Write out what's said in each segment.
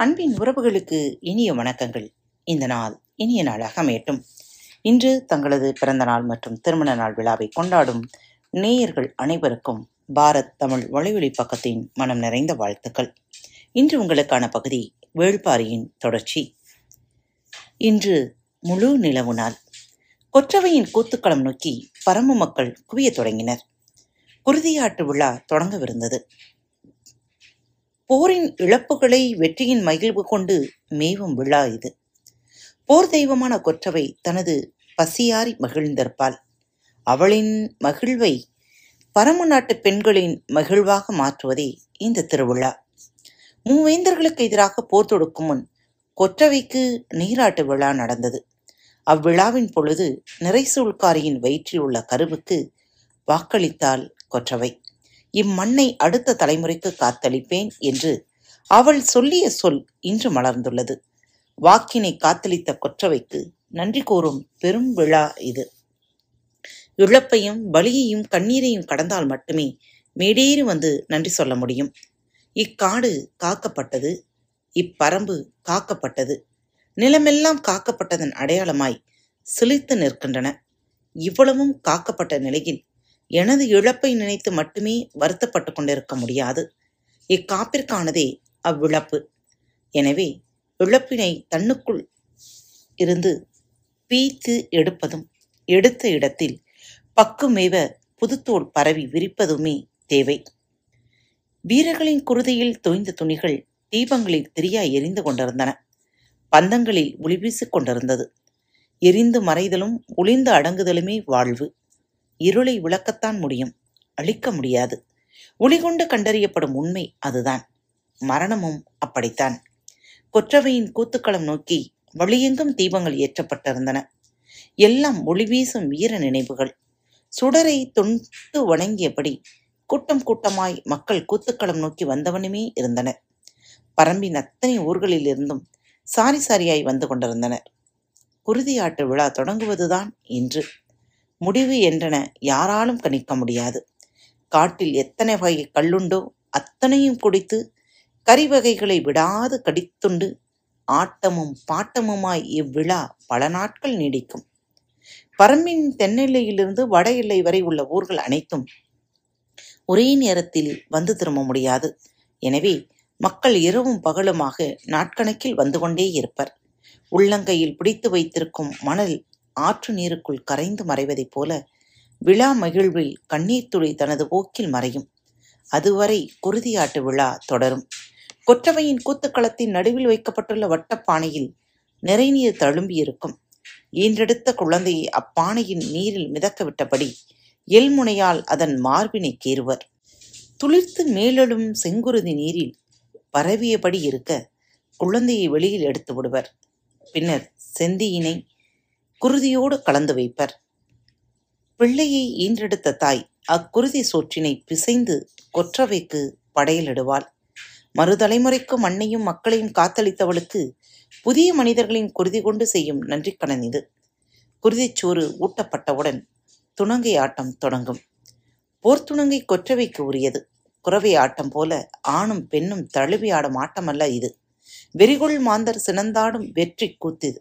அன்பின் உறவுகளுக்கு இனிய வணக்கங்கள். இந்த நாள் இனிய நாளாக அமையட்டும். இன்று தங்களது பிறந்த நாள் மற்றும் திருமண நாள் விழாவை கொண்டாடும் நேயர்கள் அனைவருக்கும் பாரத் தமிழ் வலைவழி பக்கத்தின் மனம் நிறைந்த வாழ்த்துக்கள். இன்று உங்களுக்கான பகுதி வேள்பாரியின் தொடர்ச்சி. இன்று முழு நிலவு நாள். கொற்றவையின் கூத்துக்களம் நோக்கி பரம மக்கள் குவியத் தொடங்கினர். குருதியாட்டு விழா தொடங்கவிருந்தது. போரின் இழப்புகளை வெற்றியின் மகிழ்வு கொண்டு மேவும் விழா இது. போர் தெய்வமான கொற்றவை தனது பசியாரி மகிழ்ந்திருப்பாள். அவளின் மகிழ்வை பரம நாட்டு பெண்களின் மகிழ்வாக மாற்றுவதே இந்த திருவிழா. மூவேந்தர்களுக்கு எதிராக போர் தொடுக்கும் முன் கொற்றவைக்கு நீராட்டு விழா நடந்தது. அவ்விழாவின் பொழுது நிறைசூழ்காரியின் வயிற்றில் உள்ள கருவுக்கு வாக்களித்தாள் கொற்றவை. இம்மண்ணை அடுத்த தலைமுறைக்கு காத்தளிப்பேன் என்று அவள் சொல்லிய சொல் இன்று மலர்ந்துள்ளது. வாக்கினை காத்தளித்த கொற்றவைக்கு நன்றி கூறும் பெரும் விழா இது. இழப்பையும் பலியையும் கண்ணீரையும் கடந்தால் மட்டுமே மேடேறி வந்து நன்றி சொல்ல முடியும். இக்காடு காக்கப்பட்டது இப்பரம்பு காக்கப்பட்டது நிலமெல்லாம் காக்கப்பட்டதன் அடையாளமாய் சிலித்து நிற்கின்றன. இவ்வளவும் காக்கப்பட்ட நிலையில் எனது இழப்பை நினைத்து மட்டுமே வருத்தப்பட்டு கொண்டிருக்க முடியாது. இக்காப்பிற்கானதே அவ்விழப்பு. எனவே இழப்பினை தன்னுக்குள் இருந்து பீத்து எடுப்பதும் எடுத்த இடத்தில் பக்குமேவ புதுத்தோல் பரவி விரிப்பதுமே தேவை. வீரர்களின் குருதியில் தோய்ந்த துணிகள் தீபங்களில் திரியாய் எரிந்து கொண்டிருந்தன. பந்தங்களில் ஒளிவீசிக் கொண்டிருந்தது. எரிந்து மறைதலும் ஒளிந்து அடங்குதலுமே வாழ்வு. இருளை விளக்கத்தான் முடியும். அழிக்க முடியாது. ஒளிகொண்டு கண்டறியப்படும் உண்மை அதுதான். மரணமும் அப்படித்தான். கொற்றவையின் கூத்துக்களம் நோக்கி வழியெங்கும் தீபங்கள் ஏற்றப்பட்டிருந்தன. எல்லாம் ஒளி வீசும் வீர நினைவுகள். சுடரை தொண்டு வணங்கியபடி கூட்டம் கூட்டமாய் மக்கள் கூத்துக்களம் நோக்கி வந்தவனுமே இருந்தனர். பரம்பின் அத்தனை ஊர்களிலிருந்தும் சாரி சாரியாய் வந்து கொண்டிருந்தனர். குருதியாட்டு விழா தொடங்குவதுதான் இன்று. முடிவு என்றன யாராலும் கணிக்க முடியாது. காட்டில் எத்தனை வகை கல்லுண்டோ அத்தனையும் குடித்து கறிவகைகளை விடாது கடித்துண்டு ஆட்டமும் பாட்டமுமாய் இவ்விழா பல நாட்கள் நீடிக்கும். பரம்பின் தென்னெல்லையிலிருந்து வட எல்லை வரை உள்ள ஊர்கள் அனைத்தும் ஒரே நேரத்தில் வந்து திரும்ப முடியாது. எனவே மக்கள் இரவும் பகலுமாக நாட்கணக்கில் வந்து கொண்டே இருப்பர். உள்ளங்கையில் பிடித்து வைத்திருக்கும் மணல் ஆற்று நீருக்குள் கரைந்து மறைவதைப் போல விழா மகிழ்வில் கண்ணீர் துளி தனது போக்கில் மறையும். அதுவரை குருதியாட்டு விழா தொடரும். கொற்றவையின் கூத்துக்களத்தின் நடுவில் வைக்கப்பட்டுள்ள வட்டப்பானையில் நிறைநீர் தழும்பியிருக்கும். ஈன்றெடுத்த குழந்தையை அப்பானையின் நீரில் மிதக்க விட்டபடி எல்முனையால் அதன் மார்பினை கேறுவர். துளிர்த்து மேலெழும் செங்குருதி நீரில் பரவியபடி இருக்க குழந்தையை வெளியில் எடுத்து விடுவர். பின்னர் செந்தியினை குருதியோடு கலந்து வைப்பர். பிள்ளையை ஈன்றெடுத்த தாய் அக்குருதி சோற்றினை பிசைந்து கொற்றவைக்கு படையலிடுவாள். மறுதலைமுறைக்கு மண்ணையும் மக்களையும் காத்தளித்தவளுக்கு புதிய மனிதர்களின் குருதி கொண்டு செய்யும் நன்றிக்கடன் இது. குருதிச்சோறு ஊட்டப்பட்டவுடன் துணங்கை ஆட்டம் தொடங்கும். போர்த்துணங்கை கொற்றவைக்கு உரியது. குறவை ஆட்டம் போல ஆணும் பெண்ணும் தழுவி ஆடும் ஆட்டமல்ல இது. வெறிகொள் மாந்தர் சினந்தாடும் வெற்றி கூத்திது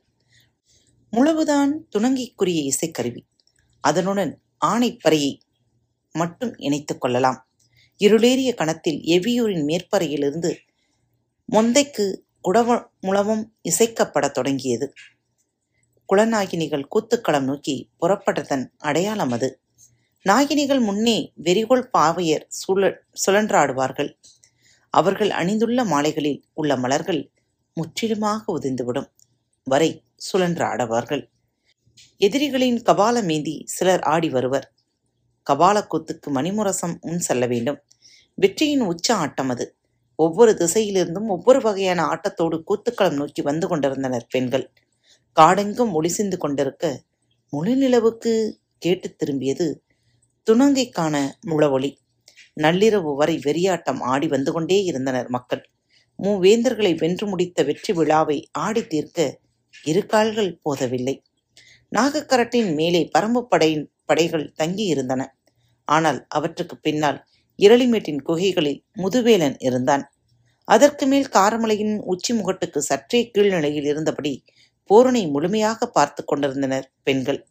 முழவுதான் துணங்கிக்குரிய இசைக்கருவி. அதனுடன் ஆணைப்பறையை மட்டும் இணைத்துக் கொள்ளலாம். இருளேறிய கணத்தில் எவ்வியூரின் மேற்பறையிலிருந்து மொந்தைக்கு குடவ முழவும் இசைக்கப்படத் தொடங்கியது. குலநாகினிகள் கூத்துக்களம் நோக்கி புறப்பட்டதன் அடையாளம் அது. நாகினிகள் முன்னே வெறிகோள் பாவையர் சுழ சுழன்றாடுவார்கள். அவர்கள் அணிந்துள்ள மாலைகளில் உள்ள மலர்கள் முற்றிலுமாக உதிந்துவிடும் வரை சுழன்றாடவார்கள். எதிரிகளின் கபாலமேந்தி சிலர் ஆடி வருவர். கபாலக்கூத்துக்கு மணிமுரசம் முன் செல்ல வேண்டும். வெற்றியின் உச்ச ஆட்டம் அது. ஒவ்வொரு திசையிலிருந்தும் ஒவ்வொரு வகையான ஆட்டத்தோடு கூத்துக்களம் நோக்கி வந்து கொண்டிருந்தனர் பெண்கள். காடெங்கும் ஒளிசிந்து கொண்டிருக்க முழு நிலவுக்கு கேட்டுத் திரும்பியது துணங்கைக்கான முழவொளி. நள்ளிரவு வரை வெறியாட்டம் ஆடி வந்து கொண்டே இருந்தனர் மக்கள். மூவேந்தர்களை வென்று முடித்த வெற்றி விழாவை ஆடி தீர்க்க இரு கால்கள் போதவில்லை. நாகக்கரட்டின் மேலே பரம்பு படையின் படைகள் தங்கி இருந்தன ஆனால் அவற்றுக்கு பின்னால் இரளிமேட்டின் குகைகளில் முதுவேலன் இருந்தான். அதற்கு மேல் காரமலையின் உச்சி முகட்டுக்கு சற்றே கீழ்நிலையில் இருந்தபடி போரனை முழுமையாக பார்த்து கொண்டிருந்தனர் பெண்கள்.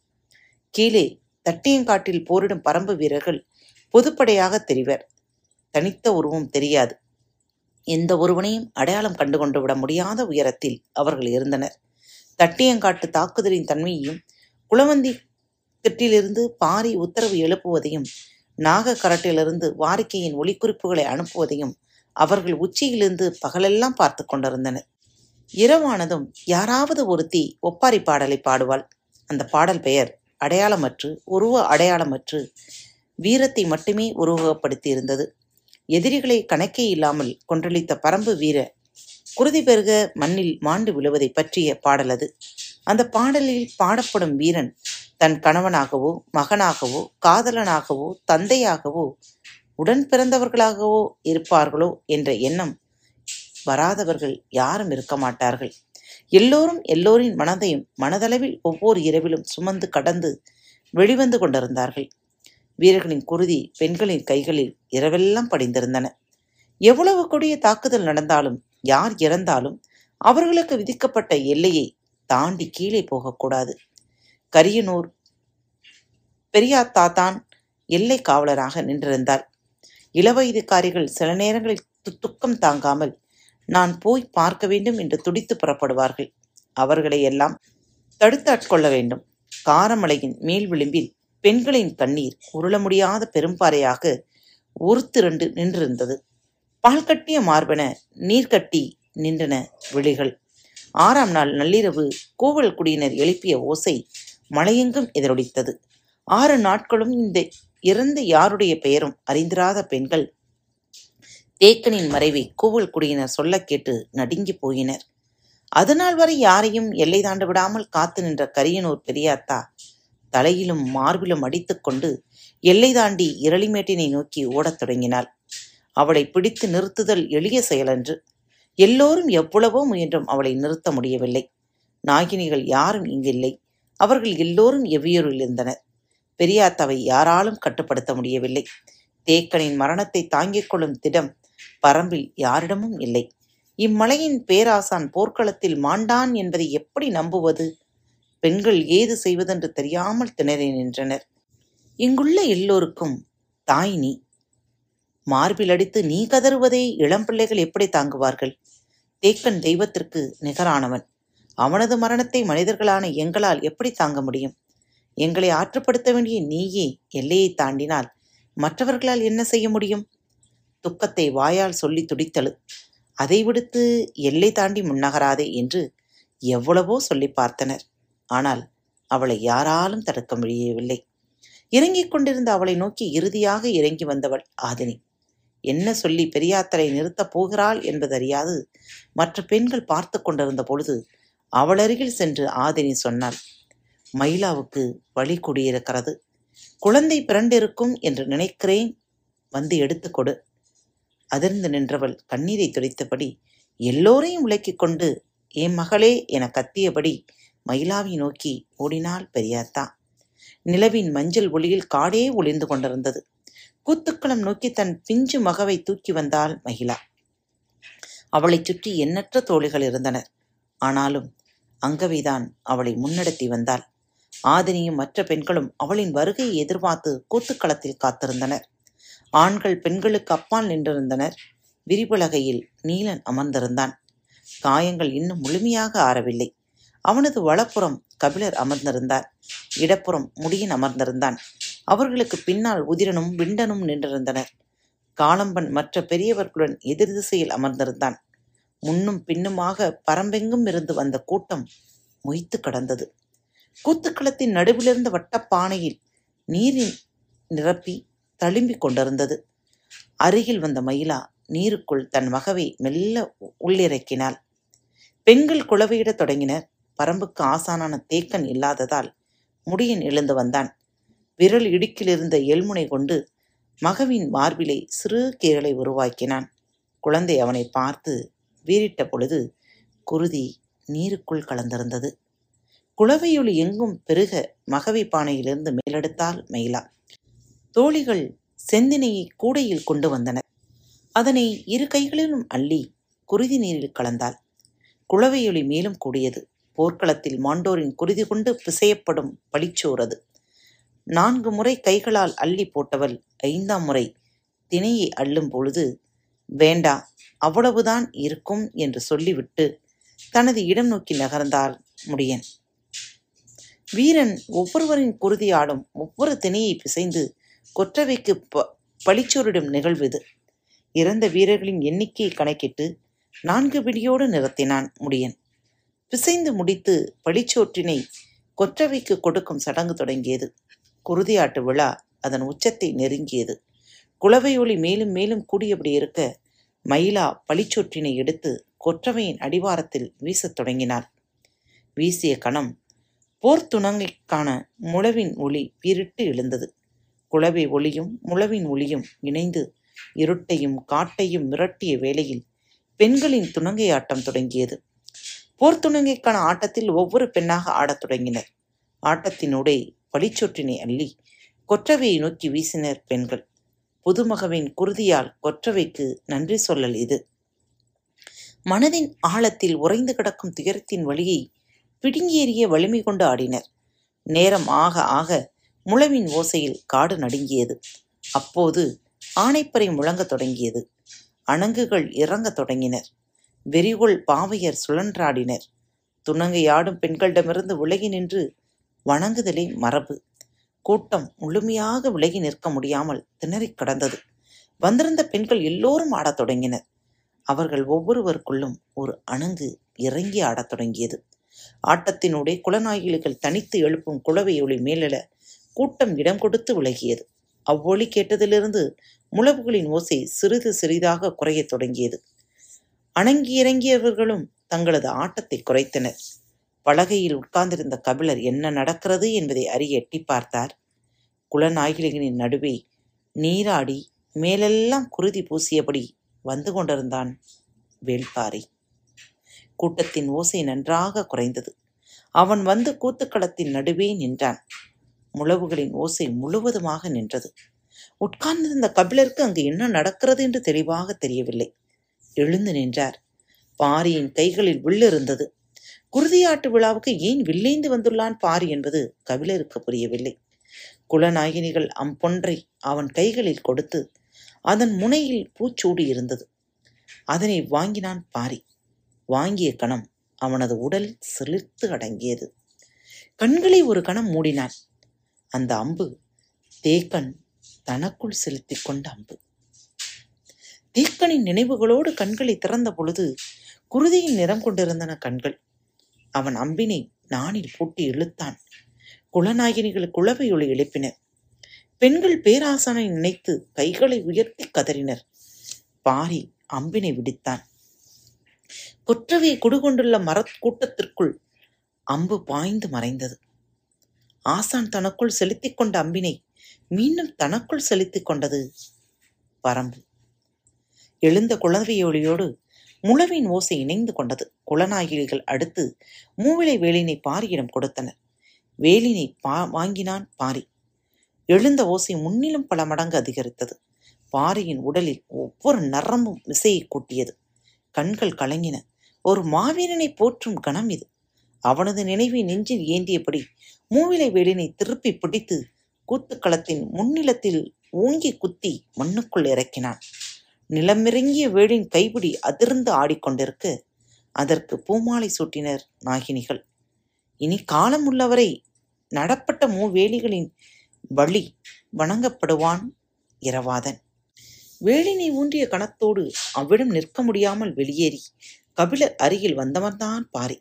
கீழே தட்டியங்காட்டில் போரிடும் பரம்பு வீரர்கள் பொதுப்படையாக தெரிவர். தனித்த உருவம் தெரியாது. எந்த ஒருவனையும் அடையாளம் கண்டுகொண்டு விட முடியாத உயரத்தில் அவர்கள் இருந்தனர். தட்டியங்காட்டு தாக்குதலின் தன்மையையும் குளவந்தி திட்டிலிருந்து பாரி உத்தரவு எழுப்புவதையும் நாகக்கரட்டிலிருந்து வாரிக்கையின் ஒளிக்குறிப்புகளை அனுப்புவதையும் அவர்கள் உச்சியிலிருந்து பகலெல்லாம் பார்த்து கொண்டிருந்தனர். இரவானதும் யாராவது ஒருத்தி ஒப்பாரி பாடலை பாடுவாள். அந்த பாடல் பெயர் அடையாளமற்று உருவ அடையாளமற்று வீரத்தை மட்டுமே உருவகப்படுத்தி இருந்தது எதிரிகளை கணக்கே இல்லாமல் கொன்றளித்த பரம்பு வீர குருதி பெருக மண்ணில் மாண்டு விழுவதை பற்றிய பாடல் அது. அந்த பாடலில் பாடப்படும் வீரன் தன் கணவனாகவோ மகனாகவோ காதலனாகவோ தந்தையாகவோ உடன் பிறந்தவர்களாகவோ இருப்பார்களோ என்ற எண்ணம் வராதவர்கள் யாரும் இருக்க மாட்டார்கள். எல்லோரும் எல்லோரின் மனதையும் மனதளவில் ஒவ்வொரு இரவிலும் சுமந்து கடந்து வெளிவந்து கொண்டிருந்தார்கள். வீரர்களின் குருதி பெண்களின் கைகளில் இரவெல்லாம் படிந்திருந்தன. எவ்வளவு கொடிய தாக்குதல் நடந்தாலும் யார் இறந்தாலும் அவர்களுக்கு விதிக்கப்பட்ட எல்லையை தாண்டி கீழே போகக்கூடாது. கரியனூர் பெரியாத்தா தான் எல்லை காவலராக நின்றிருந்தார் இளவயதுக்காரிகள் சில நேரங்களில் து- துக்கம் தாங்காமல் நான் போய் பார்க்க வேண்டும் என்று துடித்து புறப்படுவார்கள். அவர்களை எல்லாம் தடுத்து ஆட்கொள்ள வேண்டும். காரமலையின் மேல் விளிம்பில் பெண்களின் கண்ணீர் உருள முடியாத பெரும்பாறையாக ஒருத்திரண்டு நின்றிருந்தது. பால் கட்டிய மார்பென நீர் கட்டி நின்றன விழிகள். ஆறாம் நாள் நள்ளிரவு கோவல் குடியினர் எழுப்பிய ஓசை மலையெங்கும் எதிரொலித்தது ஆறு நாட்களும் இந்த இறந்த யாருடைய பெயரும் அறிந்திராத பெண்கள் தேக்கனின் மறைவை கூவல் குடியினர் சொல்லக் கேட்டு நடுங்கி போயினர். அதுநாள் வரை யாரையும் எல்லை தாண்டு விடாமல் காத்து நின்ற கரியனூர் பெரியாத்தா தலையிலும் மார்பிலும் அடித்துக்கொண்டு எல்லை தாண்டி இரளிமேட்டினை நோக்கி ஓடத் தொடங்கினாள். அவளை பிடித்து நிறுத்துதல் எளிய செயலன்று. எல்லோரும் எவ்வளவோ முயன்றும் அவளை நிறுத்த முடியவில்லை. நாகினிகள் யாரும் இங்கில்லை. அவர்கள் எல்லோரும் எவ்வியூரில் இருந்தனர். பெரியாத்தாவை யாராலும் கட்டுப்படுத்த முடியவில்லை. தேக்கனின் மரணத்தை தாங்கிக் கொள்ளும் திடம் பரம்பில் யாரிடமும் இல்லை. இம்மலையின் பேராசான் போர்க்களத்தில் மாண்டான் என்பதை எப்படி நம்புவது? பெண்கள் ஏது செய்வதென்று தெரியாமல் திணறி நின்றனர். இங்குள்ள எல்லோருக்கும் தாய் நீ. மார்பில் அடித்து நீ கதறுவதை இளம் பிள்ளைகள் எப்படி தாங்குவார்கள்? தேக்கன் தெய்வத்திற்கு நிகரானவன். அவனது மரணத்தை மனிதர்களான எங்களால் எப்படி தாங்க முடியும்? எங்களை ஆற்றுப்படுத்த வேண்டிய நீயே எல்லையை தாண்டினால் மற்றவர்களால் என்ன செய்ய முடியும்? துக்கத்தை வாயால் சொல்லி துடித்தழு அதை விடுத்து எல்லை தாண்டி முன்னகராதே என்று எவ்வளவோ சொல்லி பார்த்தனர். ஆனால் அவளை யாராலும் தடுக்க முடியவில்லை. இறங்கிக் கொண்டிருந்த அவளை நோக்கி இறுதியாக இறங்கி வந்தவள் ஆதினி. என்ன சொல்லி பெரியாத்தரை நிறுத்தப் போகிறாள் என்பதறியாது. மற்ற பெண்கள் பார்த்து கொண்டிருந்த பொழுது அவளருகில் சென்று ஆதினி சொன்னாள் மயிலாவுக்கு வழி கூடியிருக்கிறது. குழந்தை பிறண்டிருக்கும் என்று நினைக்கிறேன். வந்து எடுத்து கொடு. அதிர்ந்து நின்றவள் கண்ணீரை துடைத்தபடி எல்லோரையும் விளக்கிக் கொண்டு என் மகளே என கத்தியபடி மயிலாவை நோக்கி ஓடினாள் பெரியாத்தா. நிலவின் மஞ்சள் ஒளியில் காடே ஒளிந்து கொண்டிருந்தது. கூத்துக்களம் நோக்கி தன் பிஞ்சு மகவை தூக்கி வந்தாள் மகிழா. அவளைச் சுற்றி எண்ணற்ற தோழிகள் இருந்தனர். ஆனாலும் அங்கவைதான் அவளை முன்னெடுத்தி வந்தாள். ஆதினியும் மற்ற பெண்களும் அவளின் வருகையை எதிர்பார்த்து கூத்துக்களத்தில் காத்திருந்தனர். ஆண்கள் பெண்களுக்கு அப்பால் நின்றிருந்தனர். விரிபலகையில் நீலன் அமர்ந்திருந்தான். காயங்கள் இன்னும் முழுமையாக ஆறவில்லை. அவனது வலப்புறம் கபிலர் அமர்ந்திருந்தார். இடப்புறம் முடியன் அமர்ந்திருந்தான். அவர்களுக்கு பின்னால் உதிரனும் விண்டனும் நின்றிருந்தனர். காலம்பன் மற்ற பெரியவர்களுடன் எதிர் திசையில் அமர்ந்திருந்தான். முன்னும் பின்னுமாக பரம்பெங்கும் இருந்து வந்த கூட்டம் மொய்த்து கடந்தது. கூத்துக்களத்தின் நடுவிலிருந்த வட்டப்பானையில் நீரின் நிரப்பி தழும்பிக் கொண்டிருந்தது. அருகில் வந்த மயிலா நீருக்குள் தன் மகவை மெல்ல உள்ளிறக்கினாள். பெண்கள் குளவையிடத் தொடங்கினர். பரம்புக்கு ஆசானான தேக்கன் இல்லாததால் முடியன் எழுந்து வந்தான். விரல் இடுக்கிலிருந்த எல்முனை கொண்டு மகவின் மார்பிலே சிறு கீரலை உருவாக்கினான். குழந்தை அவனை பார்த்து வீறிட்ட பொழுது குருதி நீருக்குள் கலந்திருந்தது. குளவையொலி எங்கும் பெருக மகவி பானையிலிருந்து மேலெடுத்தால் மயிலா. தோழிகள் செந்தினையை கூடையில் கொண்டு வந்தனர். அதனை இரு கைகளிலும் அள்ளி குருதி நீரில் கலந்தாள். குளவையொலி மேலும் கூடியது. போர்க்களத்தில் மாண்டோரின் குருதி கொண்டு பிசையப்படும் பழிச்சோறது நான்கு முறை கைகளால் அள்ளி போட்டவள் ஐந்தாம் முறை திணையை அள்ளும் பொழுது வேண்டா அவ்வளவுதான் இருக்கும் என்று சொல்லிவிட்டு தனது இடம் நோக்கி நகர்ந்தாள் முடியன். வீரன் ஒவ்வொருவரின் குருதியாலும் ஒவ்வொரு திணையை பிசைந்து கொற்றவைக்கு ப பழிச்சோரிடும் நிகழ்வு இது. இறந்த வீரர்களின் எண்ணிக்கையை கணக்கிட்டு நான்கு பிடியோடு நிறுத்தினான் முடியன். பிசைந்து முடித்து பழிச்சோற்றினை கொற்றவைக்கு கொடுக்கும் சடங்கு தொடங்கியது. குருதியாட்டு விழா அதன் உச்சத்தை நெருங்கியது. குளவை ஒளி மேலும் மேலும் கூடியபடி இருக்க மயிலா பழிச்சொற்றினை எடுத்து கொற்றவையின் அடிவாரத்தில் வீசத் தொடங்கினார் வீசிய கணம் போர்த்துணங்கைக்கான முழவின் ஒளி பீரிட்டு எழுந்தது. குளவை ஒளியும் முழவின் ஒளியும் இணைந்து இருட்டையும் காட்டையும் மிரட்டிய வேளையில் பெண்களின் துணங்கை ஆட்டம் தொடங்கியது. போர்த்துணங்கைக்கான ஆட்டத்தில் ஒவ்வொரு பெண்ணாக ஆடத் தொடங்கினர். ஆட்டத்தினூடே பழிச்சொற்றினை அள்ளி கொற்றவையை நோக்கி வீசினர் பெண்கள். புதுமகவின் குருதியால் கொற்றவைக்கு நன்றி சொல்லல் இது. மனதின் ஆழத்தில் உறைந்து கிடக்கும் துயரத்தின் வழியை பிடுங்கேறிய வலிமை கொண்டு ஆடினர். நேரம் ஆக ஆக முழவின் ஓசையில் காடு நடுங்கியது. அப்போது ஆனைப்பறை முழங்கத் தொடங்கியது. அணங்குகள் இறங்கத் தொடங்கினர். வெறிகொள் பாவையர் சுழன்றாடினர். துணங்கையாடும் பெண்களிடமிருந்து விலகி நின்று வணங்குதலே மரபு. கூட்டம் முழுமையாக விலகி நிற்க முடியாமல் திணறிக் கடந்தது. வந்திருந்த பெண்கள் எல்லோரும் ஆடத் தொடங்கினர். அவர்கள் ஒவ்வொருவருக்குள்ளும் ஒரு அணங்கு இறங்கி ஆடத் தொடங்கியது. ஆட்டத்தினூடே குலநாயகிகள் தனித்து எழுப்பும் குளவை ஒளி மேலெழ கூட்டம் இடம் கொடுத்து விலகியது. அவ்வொளி கேட்டதிலிருந்து முழவுகளின் ஓசை சிறிது சிறிதாக குறையத் தொடங்கியது. அணங்கி இறங்கியவர்களும் தங்களது ஆட்டத்தை குறைத்தனர். பலகையில் உட்கார்ந்திருந்த கபிலர் என்ன நடக்கிறது என்பதை அறிய எட்டி பார்த்தார். குலநாயகிகளின் நடுவே நீராடி மேலெல்லாம் குருதி பூசியபடி வந்து கொண்டிருந்தான் வேள்பாரி கூட்டத்தின் ஓசை நன்றாக குறைந்தது. அவன் வந்து கூத்துக்களத்தின் நடுவே நின்றான். முழவுகளின் ஓசை முழுவதுமாக நின்றது. உட்கார்ந்திருந்த கபிலருக்கு அங்கு என்ன நடக்கிறது என்று தெளிவாக தெரியவில்லை. எழுந்து நின்றார். பாரியின் கைகளில் வில் இருந்தது. குருதியாட்டு விழாவுக்கு ஏன் வில்லேந்து வந்துள்ளான் பாரி என்பது கபிலருக்கு புரியவில்லை. குலநாயினிகள் அம்பொன்றை அவன் கைகளில் கொடுத்து அதன் முனையில் பூச்சூடி இருந்தது. அதனை வாங்கினான் பாரி. வாங்கிய கணம் அவனது உடல் செழித்து அடங்கியது. கண்களை ஒரு கணம் மூடினான். அந்த அம்பு தேக்கன் தனக்குள் செலுத்திக் கொண்ட அம்பு. தேக்கனின் நினைவுகளோடு கண்களை திறந்த பொழுது குருதியின் நிறம் கொண்டிருந்தன கண்கள். அவன் அம்பினை நானில் பூட்டி இழுத்தான். குலநாயகினிகள் குளவை எழுப்பினர். பெண்கள் பேராசனை நினைத்து கைகளை உயர்த்தி கதறினர். பாரி அம்பினை விடித்தான். கொற்றவை குடுகொண்டுள்ள மரத் கூட்டத்திற்குள் அம்பு பாய்ந்து மறைந்தது. ஆசான் தனக்குள் செலுத்திக் கொண்ட அம்பினை மீண்டும் தனக்குள் செலுத்திக் கொண்டது பரம்பு. எழுந்த குளவையொலியோடு முழவின் ஓசை இணைந்து கொண்டது. குளநாயகிகள் அடுத்து மூவிலை வேலினை பாரியிடம் கொடுத்தனர். வேலினை பா வாங்கினான் பாரி. எழுந்த ஓசை முன்னிலும் பல மடங்கு அதிகரித்தது. பாரியின் உடலில் ஒவ்வொரு நரம்பும் விசையை கூட்டியது. கண்கள் கலங்கின. ஒரு மாவீரனை போற்றும் கணம் இது. அவனது நினைவை நெஞ்சில் ஏந்தியபடி மூவிலை வேலினை திருப்பி பிடித்து கூத்துக்களத்தின் முன்னிலத்தில் ஊங்கி குத்தி மண்ணுக்குள் இறக்கினான். நிலமிறங்கிய வேலின் கைப்பிடி அதிர்ந்து ஆடிக்கொண்டிருக்க. அதற்கு பூமாலை சூட்டினர் நாகினிகள். இனி காலம் உள்ளவரை நடப்பட்ட மூவேலிகளின் வழி வணங்கப்படுவான் இரவாதன். வேலினை ஊன்றிய கணத்தோடு அவ்விடம் நிற்க முடியாமல் வெளியேறி கபிலர் அருகில் வந்தவன்தான் பாரி.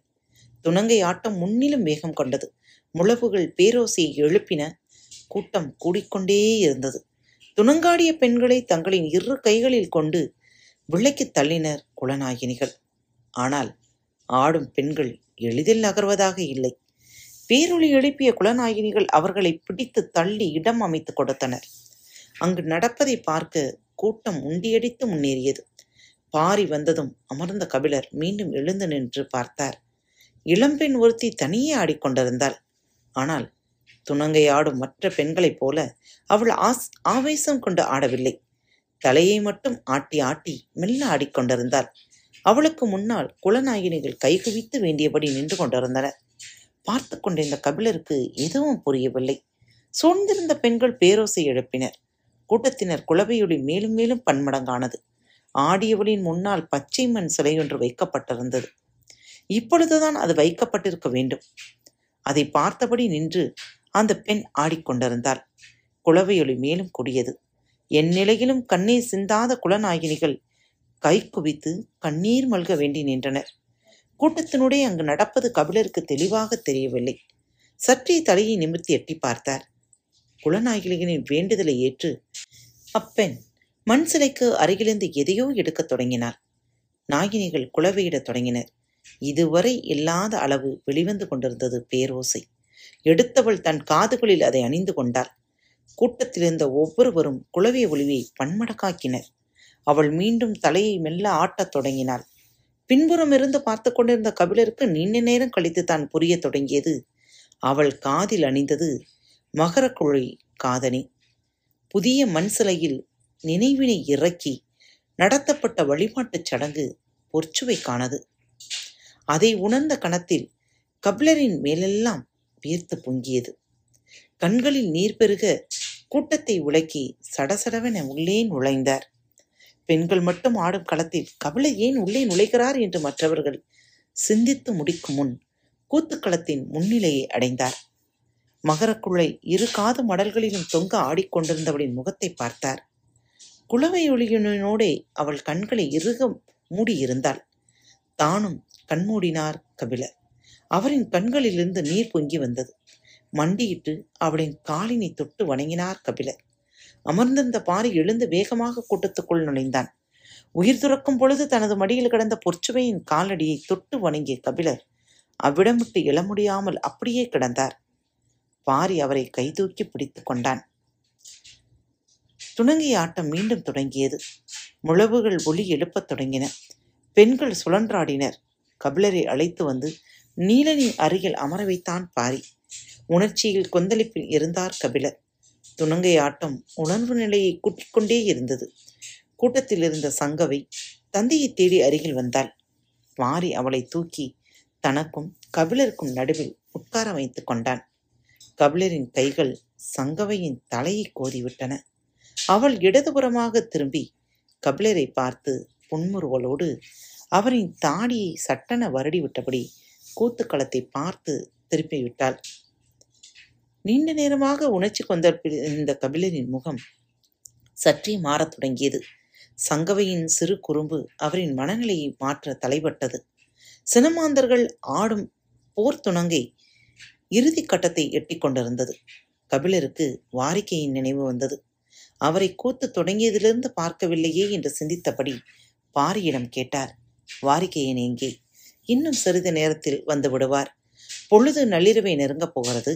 துணங்கை ஆட்டம் முன்னிலும் வேகம் கொண்டது. முழவுகள் பேரோசையை எழுப்பின கூட்டம் கூடிக்கொண்டே இருந்தது. துணங்காடிய பெண்களை தங்களின் இரு கைகளில் கொண்டு விளக்கி தள்ளினர் குலநாயினிகள். ஆனால் ஆடும் பெண்கள் எளிதில் நகர்வதாக இல்லை. பேரொளி எழுப்பிய குலநாயினிகள் அவர்களை பிடித்து தள்ளி இடம் அமைத்து கொடுத்தனர். அங்கு நடப்பதை பார்க்க கூட்டம் உண்டியடித்து முன்னேறியது. பாரி வந்ததும் அமர்ந்த கபிலர் மீண்டும் எழுந்து நின்று பார்த்தார். இளம்பெண் ஒருத்தி தனியே ஆடிக்கொண்டிருந்தாள். ஆனால் துணங்கை ஆடும் மற்ற பெண்களைப் போல அவள் ஆஸ் ஆவேசம் கொண்டு ஆடவில்லை. தலையை மட்டும் ஆட்டி ஆட்டி மெல்ல ஆடிக்கொண்டிருந்தாள் அவளுக்கு முன்னால் குலநாயகினிகள் கைகுவித்து வேண்டியபடி நின்று கொண்டிருந்தனர் பார்த்து கொண்டிருந்த கபிலருக்கு எதுவும் புரியவில்லை. சூழ்ந்திருந்த பெண்கள் பேரோசை எழுப்பினர். கூட்டத்தினர் குலவையொளி மேலும் மேலும் பன்மடங்கானது. ஆடியவளின் முன்னால் பச்சை மண் சிலையொன்று வைக்கப்பட்டிருந்தது. இப்பொழுதுதான் அது வைக்கப்பட்டிருக்க வேண்டும். அதை பார்த்தபடி நின்று அந்த பெண் ஆடிக்கொண்டிருந்தாள். குலவையொளி மேலும் கொடியது. என் நிலையிலும் கண்ணீர் சிந்தாத குலநாயகினிகள் கை குவித்து கண்ணீர் மல்க வேண்டி நின்றனர். கூட்டத்தினுடைய அங்கு நடப்பது கபிலருக்கு தெளிவாக தெரியவில்லை. சற்றே தலையை நிமிர்த்தி எட்டி பார்த்தார். குலநாயகிகளின் வேண்டுதலை ஏற்று அப்பெண் மண் சிலைக்கு அருகிலிருந்து எதையோ எடுக்கத் தொடங்கினார் நாகினிகள் குலவையிடத் தொடங்கினர். இதுவரை இல்லாத அளவு வெளிவந்து கொண்டிருந்தது பேரோசை. எடுத்தவள் தன் காதுகளில் அதை அணிந்து கொண்டாள். கூட்டத்திலிருந்த ஒவ்வொருவரும் குலவிய ஒளிவை பன்மடக்காக்கினர். அவள் மீண்டும் தலையை மெல்ல ஆட்டத் தொடங்கினாள். பின்புறம் இருந்து பார்த்து கொண்டிருந்த கபிலருக்கு நீண்ட நேரம் கழித்து தான் புரியத் தொடங்கியது. அவள் காதில் அணிந்தது மகரக்குழி காதணி. புதிய மண் சிலையில் நினைவினை இறக்கி நடத்தப்பட்ட வழிபாட்டுச் சடங்கு பொற்சுவைக்கானது அதை உணர்ந்த கணத்தில் கபிலரின் மேலெல்லாம் வியர்த்து பொங்கியது. கண்களில் நீர் பெருக கூட்டத்தை உலக்கி சடசடவென உள்ளே நுழைந்தார். பெண்கள் மட்டும் ஆடும் களத்தில் கபிலர் ஏன் உள்ளே நுழைகிறார்? என்று மற்றவர்கள் சிந்தித்து முடிக்கும் முன் கூத்துக்களத்தின் முன்னிலையை அடைந்தார். மகரக்குள்ளை இரு காது மடல்களிலும் தொங்க ஆடிக்கொண்டிருந்தவளின் முகத்தை பார்த்தார். குளவை ஒளியினோடே அவள் கண்களை இறுக மூடியிருந்தாள். தானும் கண்மூடினார் கபிலர் அவரின் கண்களிலிருந்து நீர் பொங்கி வந்தது. மண்டியிட்டு அவளின் காலினை தொட்டு வணங்கினார் கபிலர். அமர்ந்திருந்த பாரி எழுந்து வேகமாக கூட்டத்துக்குள் நுழைந்தான். உயிர் துறக்கும் பொழுது தனது மடியில் கிடந்த பொற்சுவையின் காலடியை தொட்டு வணங்கிய கபிலர் அவ்விடமிட்டு எழ முடியாமல் அப்படியே கிடந்தார். பாரி அவரை கைதூக்கி பிடித்துக் கொண்டான். துணங்கிய ஆட்டம் மீண்டும் தொடங்கியது. முழவுகள் ஒளி எழுப்பத் தொடங்கின. பெண்கள் சுழன்றாடினர். கபிலரை அழைத்து வந்து நீலனின் அருகில் அமர வைத்தான் பாரி. உணர்ச்சியில் கொந்தளிப்பில் இருந்தார் கபிலர். துணங்கை ஆட்டம் உணர்வு நிலையை கூட்டிக்கொண்டே இருந்தது. கூட்டத்தில் இருந்த சங்கவை தந்தையை தேடி அருகில் வந்தாள். மாறி அவளை தூக்கி தனக்கும் கபிலருக்கும் நடுவில் உட்கார வைத்துக் கொண்டான். கபிலரின் கைகள் சங்கவையின் தலையை கோதிவிட்டன. அவள் இடதுபுறமாக திரும்பி கபிலரை பார்த்து புன்முறுவலோடு அவரின் தாடியை சட்டென வருடி விட்டபடி கூத்துக்களத்தை பார்த்து திருப்பிவிட்டாள் நீண்ட நேரமாக உணர்ச்சி கொண்டிருந்த கபிலரின் முகம் சற்றே மாறத் தொடங்கியது. சங்கவையின் சிறு குறும்பு அவரின் மனநிலையை மாற்ற தலைப்பட்டது. சினமாந்தர்கள் ஆடும் போர் துணங்கை இறுதி கட்டத்தை எட்டிக் கொண்டிருந்தது. கபிலருக்கு வாரிக்கையின் நினைவு வந்தது. அவரை கூத்து தொடங்கியதிலிருந்து பார்க்கவில்லையே என்று சிந்தித்தபடி பாரியிடம் கேட்டார். வாரிக்கையன் எங்கே இன்னும் சிறிது நேரத்தில் வந்து விடுவார். பொழுது நள்ளிரவை நெருங்கப் போகிறது.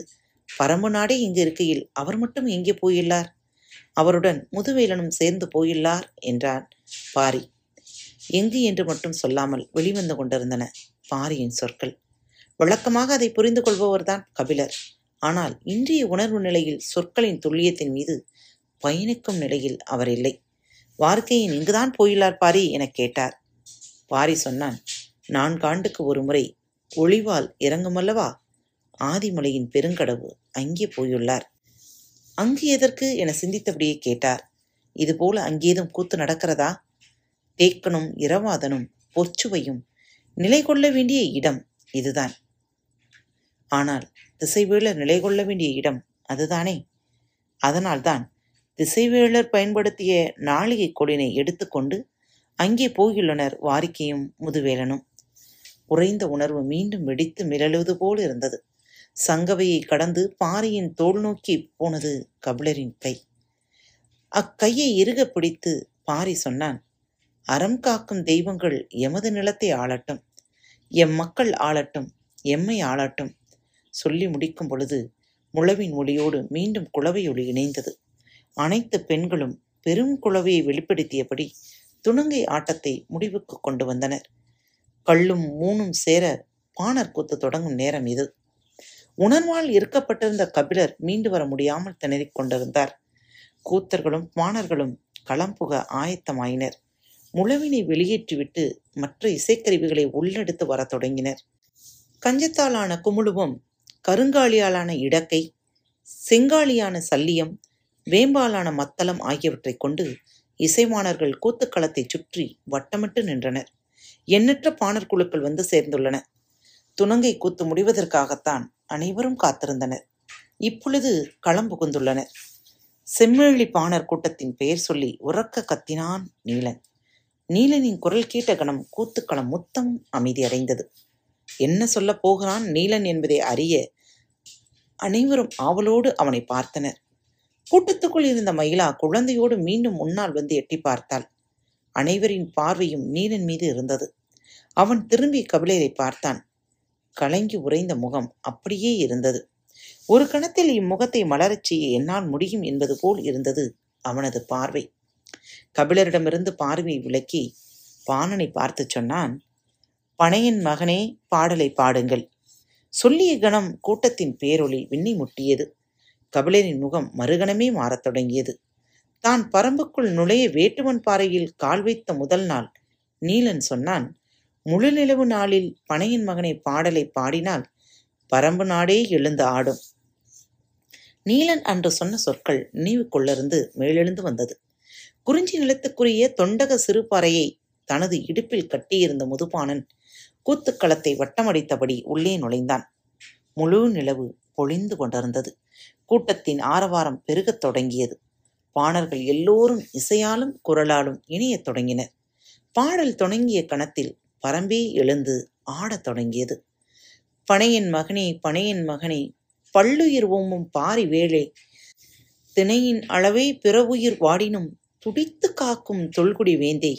பரம்பு நாடே இங்கு இருக்கையில் அவர் மட்டும் எங்கே போயுள்ளார்? அவருடன் முதுவேலனும் சேர்ந்து போயுள்ளார் என்றான் பாரி. எங்கு என்று மட்டும் சொல்லாமல் வெளிவந்து கொண்டிருந்தன பாரியின் சொற்கள். வழக்கமாக அதை புரிந்து கொள்பவர்தான் கபிலர். ஆனால் இன்றைய உணர்வு நிலையில் சொற்களின் துல்லியத்தின் மீது பயணிக்கும் நிலையில் அவர் இல்லை. வார்த்தையின் இங்குதான் போயுள்ளார் பாரி எனக் கேட்டார். பாரி சொன்னான் நான்காண்டுக்கு ஒரு முறை ஒளிவால் இறங்குமல்லவா? ஆதிமலையின் பெருங்கடவு அங்கே போயுள்ளார். அங்கு எதற்கு என சிந்தித்தபடியே கேட்டார். இதுபோல அங்கேதும் கூத்து நடக்கிறதா? தேக்கனும் இரவாதனும் பொற்சுவையும் நிலை கொள்ள வேண்டிய இடம் இதுதான். ஆனால் திசைவேளர் நிலை கொள்ள வேண்டிய இடம் அதுதானே? அதனால்தான் திசைவேளர் பயன்படுத்திய நாளிகை கொடினை எடுத்துக்கொண்டு அங்கே போயுள்ளனர் வாரிக்கையும் முதுவேலனும். உறைந்த உணர்வு மீண்டும் வெடித்து மிளழுவது போல் இருந்தது. சங்கவையை கடந்து பாறையின் தோல் நோக்கி போனது கபிலரின் கை. அக்கையை இறுக பிடித்து பாரி சொன்னான் அறம் காக்கும் தெய்வங்கள் எமது நிலத்தை ஆளட்டும் எம் மக்கள் ஆளட்டும் எம்மை ஆளட்டும் சொல்லி முடிக்கும் பொழுது முழவின் ஒளியோடு மீண்டும் குளவை ஒளி இணைந்தது. அனைத்து பெண்களும் பெரும் குளவையை வெளிப்படுத்தியபடி துணங்கை ஆட்டத்தை முடிவுக்கு கொண்டு வந்தனர். கள்ளும் மூணும் சேர பாணர் கூத்து தொடங்கும் நேரம் இது. உணர்வால் இருக்கப்பட்டிருந்த கபிலர் மீண்டு வர முடியாமல் திணறிக் கொண்டிருந்தார். கூத்தர்களும் பாணர்களும் களம் புக ஆயத்தமாயினர். முழவினை வெளியேற்றிவிட்டு மற்ற இசைக்கருவிகளை உள்ளெடுத்து வரத் தொடங்கினர். கஞ்சத்தாலான குமுழுவும் கருங்காலியாலான இடக்கை செங்காலியான சல்லியம் வேம்பாலான மத்தளம் ஆகியவற்றைக் கொண்டு இசைவாணர்கள் கூத்துக்களத்தைச் சுற்றி வட்டமிட்டு நின்றனர். எண்ணற்ற பாணர் குழுக்கள் வந்து சேர்ந்துள்ளன. துணங்கை கூத்து முடிவதற்காகத்தான் அனைவரும் காத்திருந்தனர். இப்பொழுது களம் புகுந்துள்ளனர். செம்மேழி பாணர் கூட்டத்தின் பெயர் சொல்லி உறக்க கத்தினான் நீலன். நீலனின் குரல் கேட்ட கணம் கூத்துக்களம் மொத்தம் அமைதி அடைந்தது. என்ன சொல்லப் போகிறான் நீலன் என்பதை அறிய அனைவரும் ஆவலோடு அவனை பார்த்தனர். கூட்டத்துக்குள் இருந்த மயிலா குழந்தையோடு மீண்டும் முன்னால் வந்து எட்டி பார்த்தாள். அனைவரின் பார்வையும் நீலன் மீது இருந்தது. அவன் திரும்பி கபிலரை பார்த்தான். கலங்கி உறைந்த முகம் அப்படியே இருந்தது. ஒரு கணத்தில் இம்முகத்தை மலரச் செய்ய என்னால் முடியும் என்பது போல் இருந்தது அவனது பார்வை. கபிலரிடமிருந்து பார்வையை விலக்கி பாணனை பார்த்து சொன்னான் பனையன் மகனே பாடலை பாடுங்கள். சொல்லிய கணம் கூட்டத்தின் பேரொளி விண்ணி முட்டியது. கபிலரின் முகம் மறுகணமே மாறத் தொடங்கியது. தான் பரம்புக்குள் நுழைய வேட்டுவன் பாறையில் கால் வைத்த முதல் நாள். நீலன் சொன்னான் முழு நிலவு நாளில் பனையின் மகனை பாடலை பாடினால் பரம்பு நாடே எழுந்து ஆடும். நீலன் அன்று சொன்ன சொற்கள் நினைவுக்குள்ளிருந்து மேலெழுந்து வந்தது. குறிஞ்சி நிலத்துக்குரிய தொண்டக சிறுபாறையை தனது இடுப்பில் கட்டியிருந்த முதுபானன் கூத்துக்களத்தை வட்டமடித்தபடி உள்ளே நுழைந்தான். முழு நிலவு பொழிந்து கொண்டிருந்தது. கூட்டத்தின் ஆரவாரம் பெருகத் தொடங்கியது. பாணர்கள் எல்லோரும் இசையாலும் குரலாலும் இணையத் தொடங்கினர் பாடல் தொடங்கிய கணத்தில் பரம்பே எழுந்து ஆடத் தொடங்கியது. பனையன் மகனே பனையன் மகனே பல்லுயிர் ஓமும் பாரி வேளே திணையின் அளவே பிறவுயிர் வாடினும் துடித்து காக்கும் தொல்குடி வேந்தே.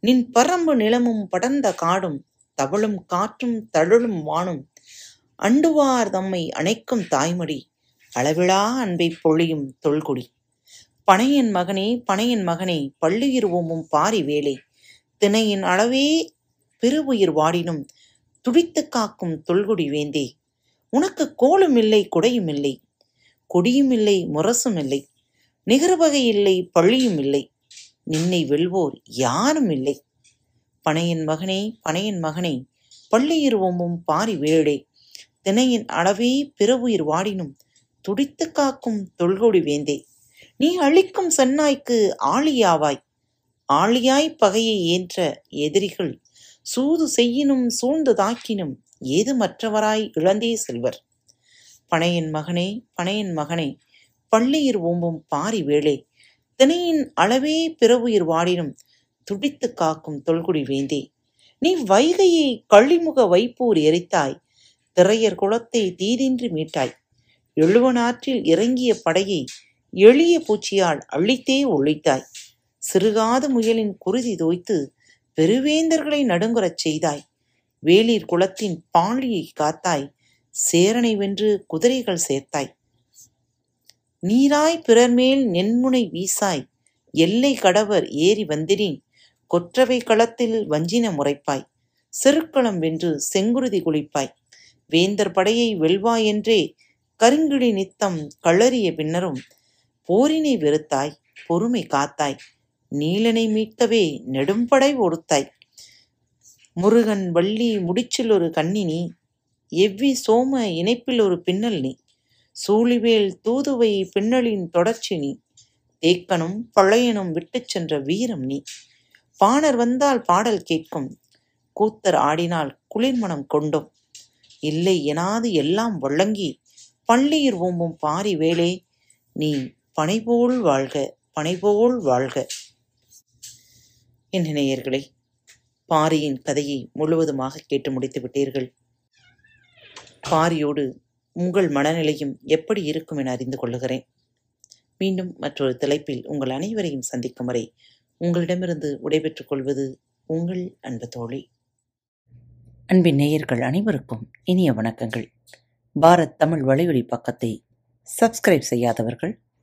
நின் பரம்பு நிலமும் படர்ந்த காடும் தவளும் காற்றும் தழுழும் வானும் அண்டுவார் தம்மை அணைக்கும் தாய்மடி அளவிழா அன்பை பொழியும் தொல்குடி. பனையன் மகனே பனையன் மகனே பள்ளுயிர் ஓமும் பாரி வேலை. திணையின் அளவே பெருவுயிர் வாடினும் துடித்து காக்கும் தொல்குடி வேந்தே. உனக்கு கோலும் இல்லை குடையும் இல்லை கொடியும் இல்லை முரசும் இல்லை நிகர்வகை இல்லை பள்ளியும் இல்லை நின்னை வெல்வோர் யாரும் இல்லை பனையன் மகனே பனையன் மகனே பள்ளியிர் ஓம்பும் பாரி வேடே தினையின் அளவே பிறவுயிர் வாடினும் துடித்து காக்கும் தொல்கொடி வேந்தே. நீ அழிக்கும் சென்னாய்க்கு ஆளியாவாய். ஆளியாய் பகையை ஏற்ற எதிரிகள் சூது செய்யினும் சூழ்ந்து தாக்கினும் ஏது மற்றவராய் இழந்தே செல்வர். பனையன் மகனே பனையன் மகனே பள்ளியிர் ஓம்பும் பாரி வேளே தினையின் அளவே பிறவுயிர் வாடினும் துடித்து காக்கும் தொல்குடி வேந்தே. நீ வைகையை கள்ளிமுக வைப்பூர் எரித்தாய் திரையர் குலத்தை தீதின்றி மீட்டாய். எழுவனாற்றில் இறங்கிய படையை எளிய பூச்சியால் அழித்தே ஒழித்தாய். சிறுகாத முயலின் குருதி தோய்த்து பெருவேந்தர்களை நடுங்குறச் செய்தாய். வேளிர் குளத்தின் பாழியை காத்தாய். சேரனை வென்று குதிரைகள் சேர்த்தாய். நீராய் பிறர்மேல் நென்முனை வீசாய். எல்லை கடவர் ஏறி வந்திரின் கொற்றவை களத்தில் வஞ்சின முறைப்பாய். செருக்களம் வென்று செங்குருதி குளிப்பாய். வேந்தர் படையை வெல்வாய் என்றே கருங்கிழி நித்தம் களறிய பின்னரும் போரினை வெறுத்தாய் பொறுமை காத்தாய் நீலனை மீட்கவே நெடும்படை ஒடுத்தாய். முருகன் வள்ளி முடிச்சில் ஒரு கண்ணினி எவ்வி சோம இணைப்பில் ஒரு பின்னல் நீ சூழிவேல் தூதுவை பின்னலின் தொடர்ச்சி நீ தேக்கனும் பழையனும் விட்டுச் சென்ற வீரம் நீ பாணர் வந்தால் பாடல் கேட்கும் கூத்தர் ஆடினால் குளிர்மணம் கொண்டும். இல்லை எனாது எல்லாம் வழங்கி பள்ளியிர் ஓம்பும் பாரி வேளே நீ பனைபோல் வாழ்க பனைபோல் வாழ்க. என் நேயர்களே பாரியின் கதையை முழுவதுமாக கேட்டு முடித்து விட்டீர்கள். பாரியோடு உங்கள் மனநிலையும் எப்படி இருக்கும் என அறிந்து கொள்ளுகிறேன். மீண்டும் மற்றொரு தலைப்பில் உங்கள் அனைவரையும் சந்திக்கும் வரை உங்களிடமிருந்து விடைபெற்றுக் கொள்வது உங்கள் அன்பு தோழி. அன்பின் நேயர்கள் அனைவருக்கும் இனிய வணக்கங்கள். பாரத் தமிழ் வலையொலி பக்கத்தை சப்ஸ்கிரைப் செய்யாதவர்கள்